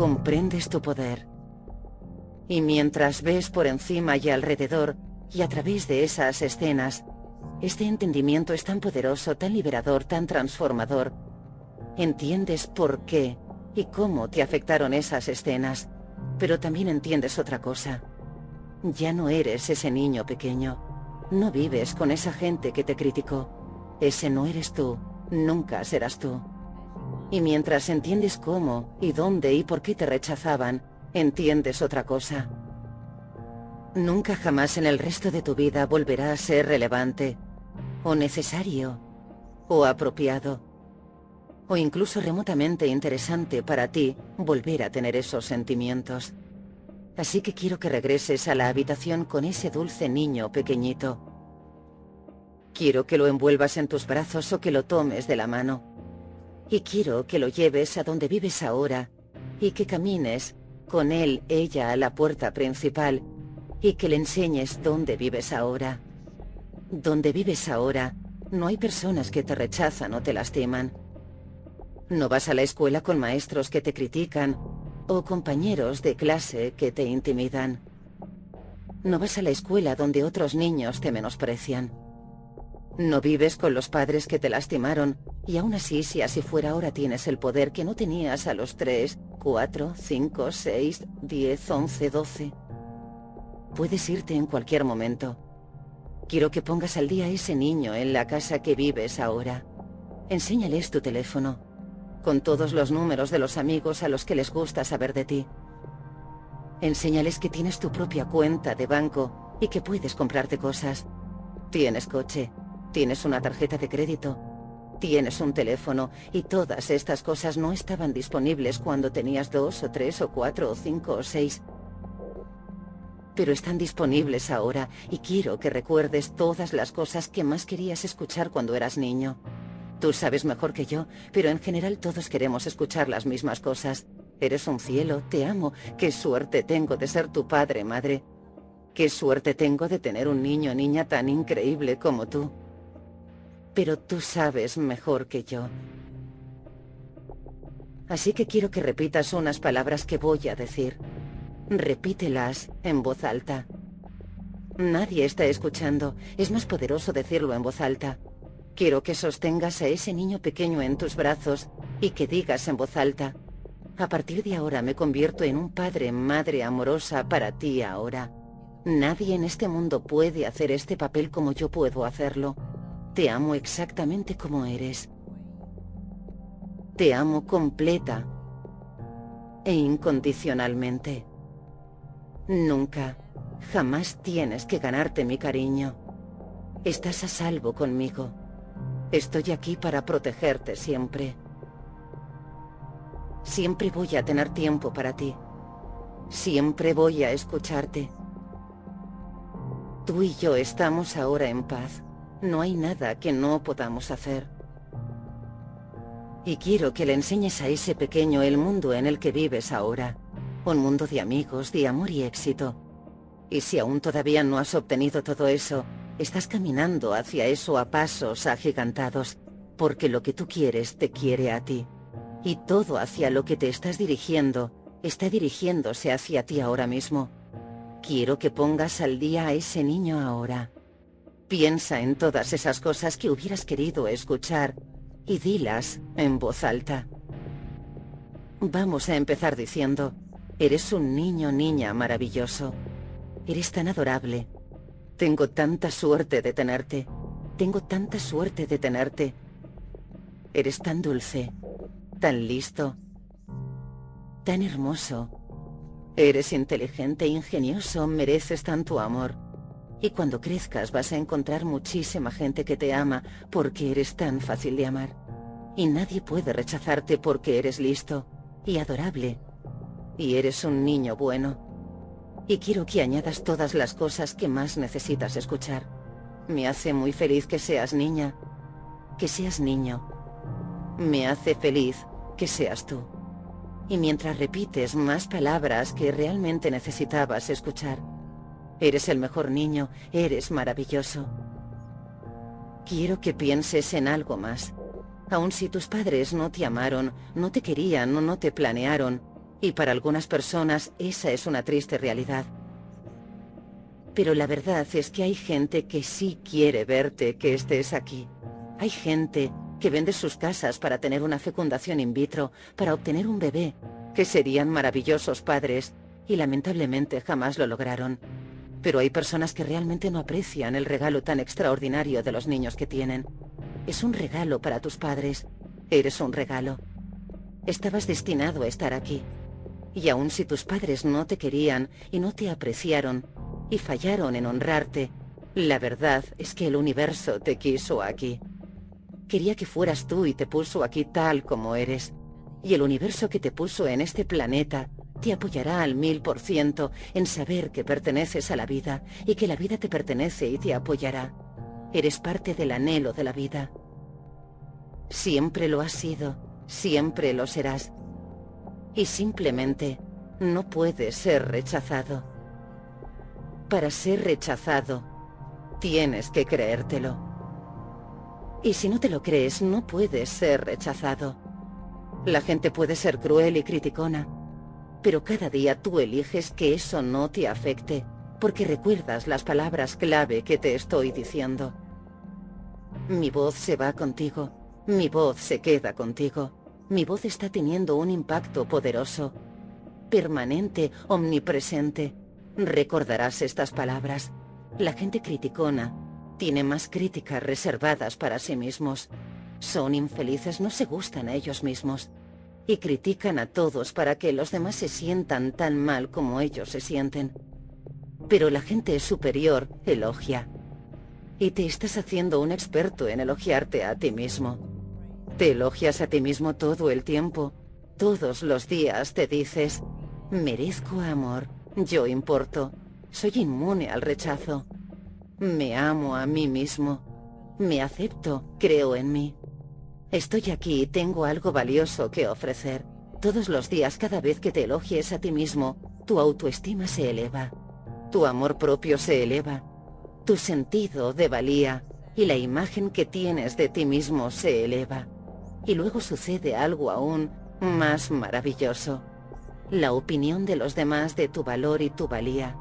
comprendes tu poder. Y mientras ves por encima y alrededor y a través de esas escenas, este entendimiento es tan poderoso, tan liberador, tan transformador, entiendes por qué y cómo te afectaron esas escenas, pero también entiendes otra cosa. Ya no eres ese niño pequeño. No vives con esa gente que te criticó. Ese no eres tú. Nunca serás tú. Y mientras entiendes cómo y dónde y por qué te rechazaban, entiendes otra cosa. Nunca jamás en el resto de tu vida volverá a ser relevante, o necesario, o apropiado, o incluso remotamente interesante para ti volver a tener esos sentimientos. Así que quiero que regreses a la habitación con ese dulce niño pequeñito. Quiero que lo envuelvas en tus brazos o que lo tomes de la mano. Y quiero que lo lleves a donde vives ahora y que camines con él, ella, a la puerta principal y que le enseñes dónde vives ahora. Donde vives ahora, no hay personas que te rechazan o te lastiman. No vas a la escuela con maestros que te critican o compañeros de clase que te intimidan. No vas a la escuela donde otros niños te menosprecian. No vives con los padres que te lastimaron y aún así, si así fuera, ahora tienes el poder que no tenías a los 3, 4, 5, 6, 10, 11, 12. Puedes irte en cualquier momento. Quiero que pongas al día a ese niño en la casa que vives ahora. Enséñales tu teléfono, con todos los números de los amigos a los que les gusta saber de ti. Enséñales que tienes tu propia cuenta de banco y que puedes comprarte cosas. Tienes coche, Tienes una tarjeta de crédito. Tienes un teléfono y todas estas cosas no estaban disponibles cuando tenías dos o tres o cuatro o cinco o seis. Pero están disponibles ahora y quiero que recuerdes todas las cosas que más querías escuchar cuando eras niño. Tú sabes mejor que yo, pero en general todos queremos escuchar las mismas cosas. Eres un cielo, te amo, qué suerte tengo de ser tu padre, madre. Qué suerte tengo de tener un niño o niña tan increíble como tú pero tú sabes mejor que yo. Así que quiero que repitas unas palabras que voy a decir. Repítelas en voz alta. Nadie está escuchando. Es más poderoso decirlo en voz alta. Quiero que sostengas a ese niño pequeño en tus brazos y que digas en voz alta, a partir de ahora me convierto en un padre, madre amorosa para ti ahora. Nadie en este mundo puede hacer este papel como yo puedo hacerlo. Te amo exactamente como eres. Te amo completa e incondicionalmente. Nunca, jamás tienes que ganarte mi cariño. Estás a salvo conmigo. Estoy aquí para protegerte siempre. Siempre voy a tener tiempo para ti. Siempre voy a escucharte. Tú y yo estamos ahora en paz. No hay nada que no podamos hacer. Y quiero que le enseñes a ese pequeño el mundo en el que vives ahora. Un mundo de amigos, de amor y éxito. Y si aún todavía no has obtenido todo eso, estás caminando hacia eso a pasos agigantados, porque lo que tú quieres te quiere a ti. Y todo hacia lo que te estás dirigiendo está dirigiéndose hacia ti ahora mismo. Quiero que pongas al día a ese niño ahora. Piensa en todas esas cosas que hubieras querido escuchar y dilas en voz alta. Vamos a empezar diciendo, eres un niño niña maravilloso. Eres tan adorable. Tengo tanta suerte de tenerte. Tengo tanta suerte de tenerte. Eres tan dulce, tan listo, tan hermoso. Eres inteligente, ingenioso, mereces tanto amor. Y cuando crezcas vas a encontrar muchísima gente que te ama porque eres tan fácil de amar. Y nadie puede rechazarte porque eres listo y adorable. Y eres un niño bueno. Y quiero que añadas todas las cosas que más necesitas escuchar. Me hace muy feliz que seas niña. Que seas niño. Me hace feliz que seas tú. Y mientras repites más palabras que realmente necesitabas escuchar, Eres el mejor niño, eres maravilloso. Quiero que pienses en algo más. Aun si tus padres no te amaron, no te querían o no te planearon, Y para algunas personas esa es una triste realidad. Pero la verdad es que hay gente que sí quiere verte que estés aquí. Hay gente que vende sus casas para tener una fecundación in vitro, para obtener un bebé, que serían maravillosos padres, y lamentablemente jamás lo lograron. Pero hay personas que realmente no aprecian el regalo tan extraordinario de los niños que tienen. Es un regalo para tus padres. Eres un regalo. Estabas destinado a estar aquí. Y aun si tus padres no te querían y no te apreciaron, y fallaron en honrarte, la verdad es que el universo te quiso aquí. Quería que fueras tú y te puso aquí tal como eres. Y el universo que te puso en este planeta te apoyará al mil por ciento en saber que perteneces a la vida y que la vida te pertenece y te apoyará. Eres parte del anhelo de la vida. Siempre lo has sido, siempre lo serás. Y simplemente no puedes ser rechazado. Para ser rechazado, tienes que creértelo. Y si no te lo crees, no puedes ser rechazado. La gente puede ser cruel y criticona, pero cada día tú eliges que eso no te afecte, porque recuerdas las palabras clave que te estoy diciendo. Mi voz se va contigo, mi voz se queda contigo, mi voz está teniendo un impacto poderoso, permanente, omnipresente. Recordarás estas palabras. La gente criticona tiene más críticas reservadas para sí mismos. Son infelices, no se gustan a ellos mismos y critican a todos para que los demás se sientan tan mal como ellos se sienten. Pero la gente superior elogia. Y te estás haciendo un experto en elogiarte a ti mismo. Te elogias a ti mismo todo el tiempo. Todos los días te dices, merezco amor, yo importo, soy inmune al rechazo. Me amo a mí mismo. Me acepto, creo en mí. Estoy aquí y tengo algo valioso que ofrecer. Todos los días, cada vez que te elogies a ti mismo, tu autoestima se eleva. Tu amor propio se eleva. Tu sentido de valía y la imagen que tienes de ti mismo se eleva. Y luego sucede algo aún más maravilloso. La opinión de los demás de tu valor y tu valía.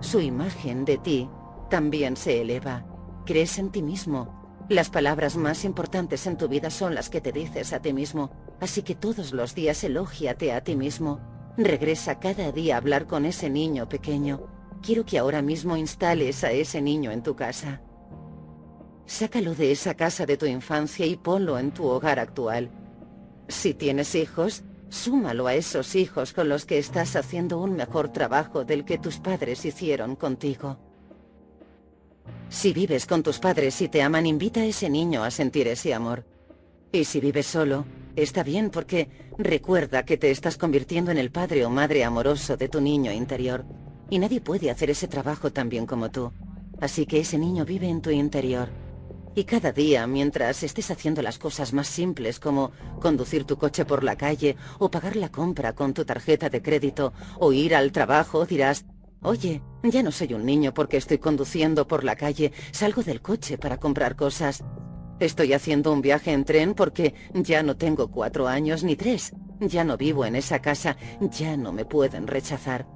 Su imagen de ti también se eleva. Crees en ti mismo, las palabras más importantes en tu vida son las que te dices a ti mismo, así que todos los días elógiate a ti mismo. Regresa cada día a hablar con ese niño pequeño. Quiero que ahora mismo instales a ese niño en tu casa. Sácalo de esa casa de tu infancia y ponlo en tu hogar actual. Si tienes hijos, súmalo a esos hijos con los que estás haciendo un mejor trabajo del que tus padres hicieron contigo. Si vives con tus padres y te aman, invita a ese niño a sentir ese amor. Y si vives solo, está bien porque recuerda que te estás convirtiendo en el padre o madre amoroso de tu niño interior. Y nadie puede hacer ese trabajo tan bien como tú. Así que ese niño vive en tu interior. Y cada día, mientras estés haciendo las cosas más simples como conducir tu coche por la calle o pagar la compra con tu tarjeta de crédito o ir al trabajo, dirás, Oye, ya no soy un niño porque estoy conduciendo por la calle, salgo del coche para comprar cosas. Estoy haciendo un viaje en tren porque ya no tengo cuatro años ni tres. Ya no vivo en esa casa, ya no me pueden rechazar.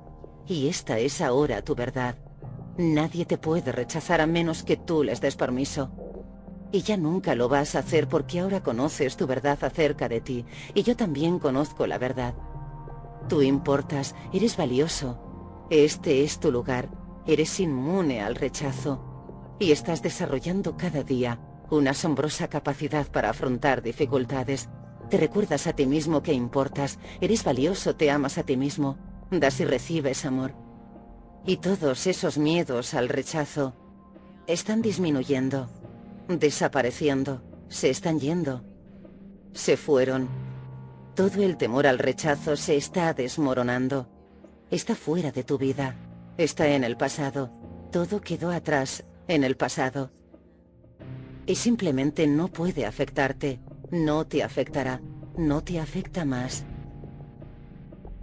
Y esta es ahora tu verdad. Nadie te puede rechazar a menos que tú les des permiso. Y ya nunca lo vas a hacer porque ahora conoces tu verdad acerca de ti, y yo también conozco la verdad. Tú importas, eres valioso, este es tu lugar. Eres inmune al rechazo. Y estás desarrollando cada día una asombrosa capacidad para afrontar dificultades. Te recuerdas a ti mismo que importas. Eres valioso, te amas a ti mismo. Das y recibes amor. Y todos esos miedos al rechazo están disminuyendo, desapareciendo, se están yendo. Se fueron. Todo el temor al rechazo se está desmoronando. Está fuera de tu vida. Está en el pasado. Todo quedó atrás, en el pasado. Y simplemente no puede afectarte. No te afectará. No te afecta más.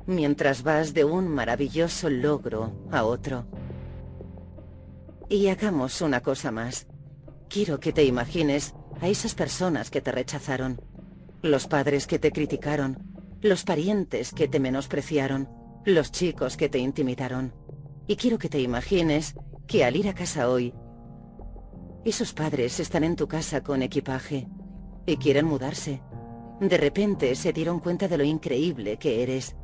Mientras vas de un maravilloso logro a otro. Y hagamos una cosa más. Quiero que te imagines a esas personas que te rechazaron. Los padres que te criticaron. los parientes que te menospreciaron, los chicos que te intimidaron. Y quiero que te imagines que al ir a casa hoy, esos padres están en tu casa con equipaje y quieren mudarse. De repente se dieron cuenta de lo increíble que eres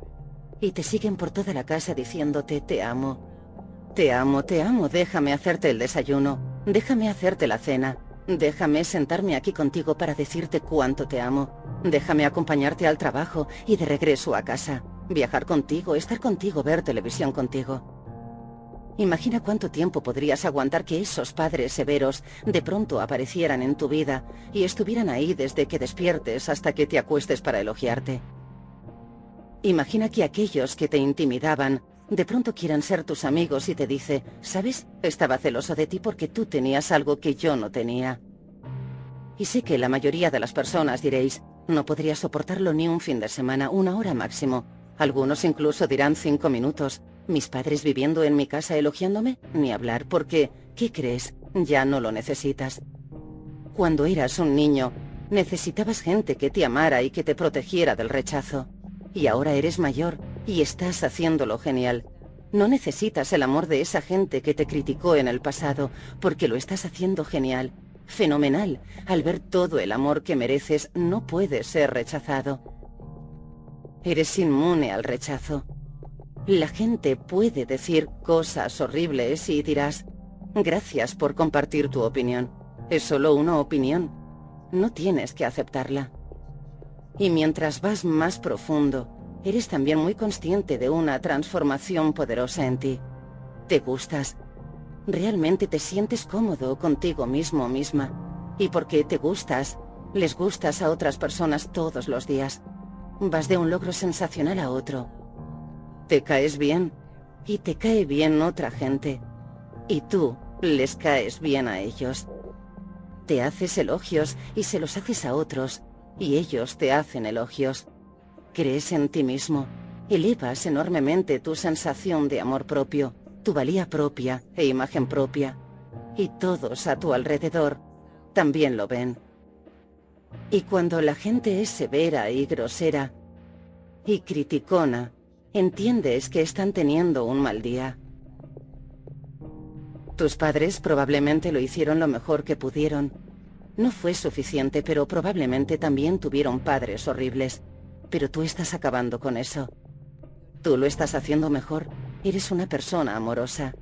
y te siguen por toda la casa diciéndote te amo. Te amo, te amo, déjame hacerte el desayuno, déjame hacerte la cena, déjame sentarme aquí contigo para decirte cuánto te amo, déjame acompañarte al trabajo y de regreso a casa, viajar contigo, estar contigo, ver televisión contigo. Imagina cuánto tiempo podrías aguantar que esos padres severos de pronto aparecieran en tu vida y estuvieran ahí desde que despiertes hasta que te acuestes para elogiarte. Imagina que aquellos que te intimidaban de pronto quieran ser tus amigos y te dice, ¿sabes? Estaba celoso de ti porque tú tenías algo que yo no tenía. Y sé que la mayoría de las personas diréis, no podría soportarlo ni un fin de semana, una hora máximo. Algunos incluso dirán cinco minutos, ¿Mis padres viviendo en mi casa elogiándome? Ni hablar, porque, ¿qué crees? Ya no lo necesitas. Cuando eras un niño, necesitabas gente que te amara y que te protegiera del rechazo. Y ahora eres mayor y estás haciéndolo genial. No necesitas el amor de esa gente que te criticó en el pasado, porque lo estás haciendo genial, fenomenal. Al ver todo el amor que mereces, no puedes ser rechazado. Eres inmune al rechazo. La gente puede decir cosas horribles y dirás, gracias por compartir tu opinión. Es solo una opinión. No tienes que aceptarla. Y mientras vas más profundo, eres también muy consciente de una transformación poderosa en ti. Te gustas. Realmente te sientes cómodo contigo mismo misma. Y porque te gustas, les gustas a otras personas todos los días. Vas de un logro sensacional a otro te caes bien y te cae bien otra gente. Y tú les caes bien a ellos. Te haces elogios y se los haces a otros y ellos te hacen elogios. Crees en ti mismo, elevas enormemente tu sensación de amor propio, tu valía propia e imagen propia. Y todos a tu alrededor también lo ven. Y cuando la gente es severa y grosera y criticona entiendes que están teniendo un mal día. Tus padres probablemente lo hicieron lo mejor que pudieron. No fue suficiente, pero probablemente también tuvieron padres horribles. Pero tú estás acabando con eso. Tú lo estás haciendo mejor. Eres una persona amorosa.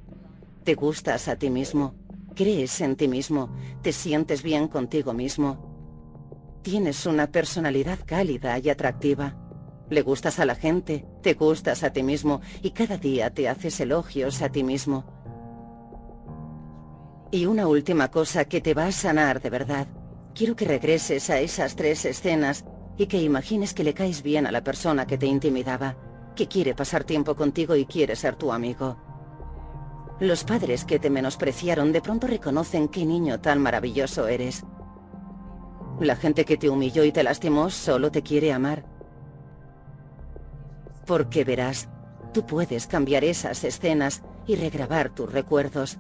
Te gustas a ti mismo. Crees en ti mismo. Te sientes bien contigo mismo. Tienes una personalidad cálida y atractiva. Le gustas a la gente, te gustas a ti mismo y cada día te haces elogios a ti mismo. Y una última cosa que te va a sanar de verdad. Quiero que regreses a esas tres escenas y que imagines que le caes bien a la persona que te intimidaba, que quiere pasar tiempo contigo y quiere ser tu amigo. Los padres que te menospreciaron de pronto reconocen qué niño tan maravilloso eres. La gente que te humilló y te lastimó solo te quiere amar. Porque verás, tú puedes cambiar esas escenas y regrabar tus recuerdos.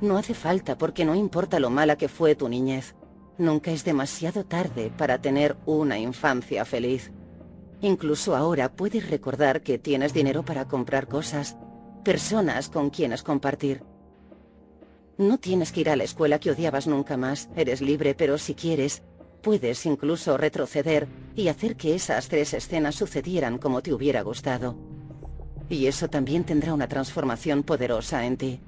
No hace falta porque no importa lo mala que fue tu niñez. Nunca es demasiado tarde para tener una infancia feliz. Incluso ahora puedes recordar que tienes dinero para comprar cosas, personas con quienes compartir. No tienes que ir a la escuela que odiabas nunca más, eres libre, pero si quieres, Puedes incluso retroceder y hacer que esas tres escenas sucedieran como te hubiera gustado. Y eso también tendrá una transformación poderosa en ti.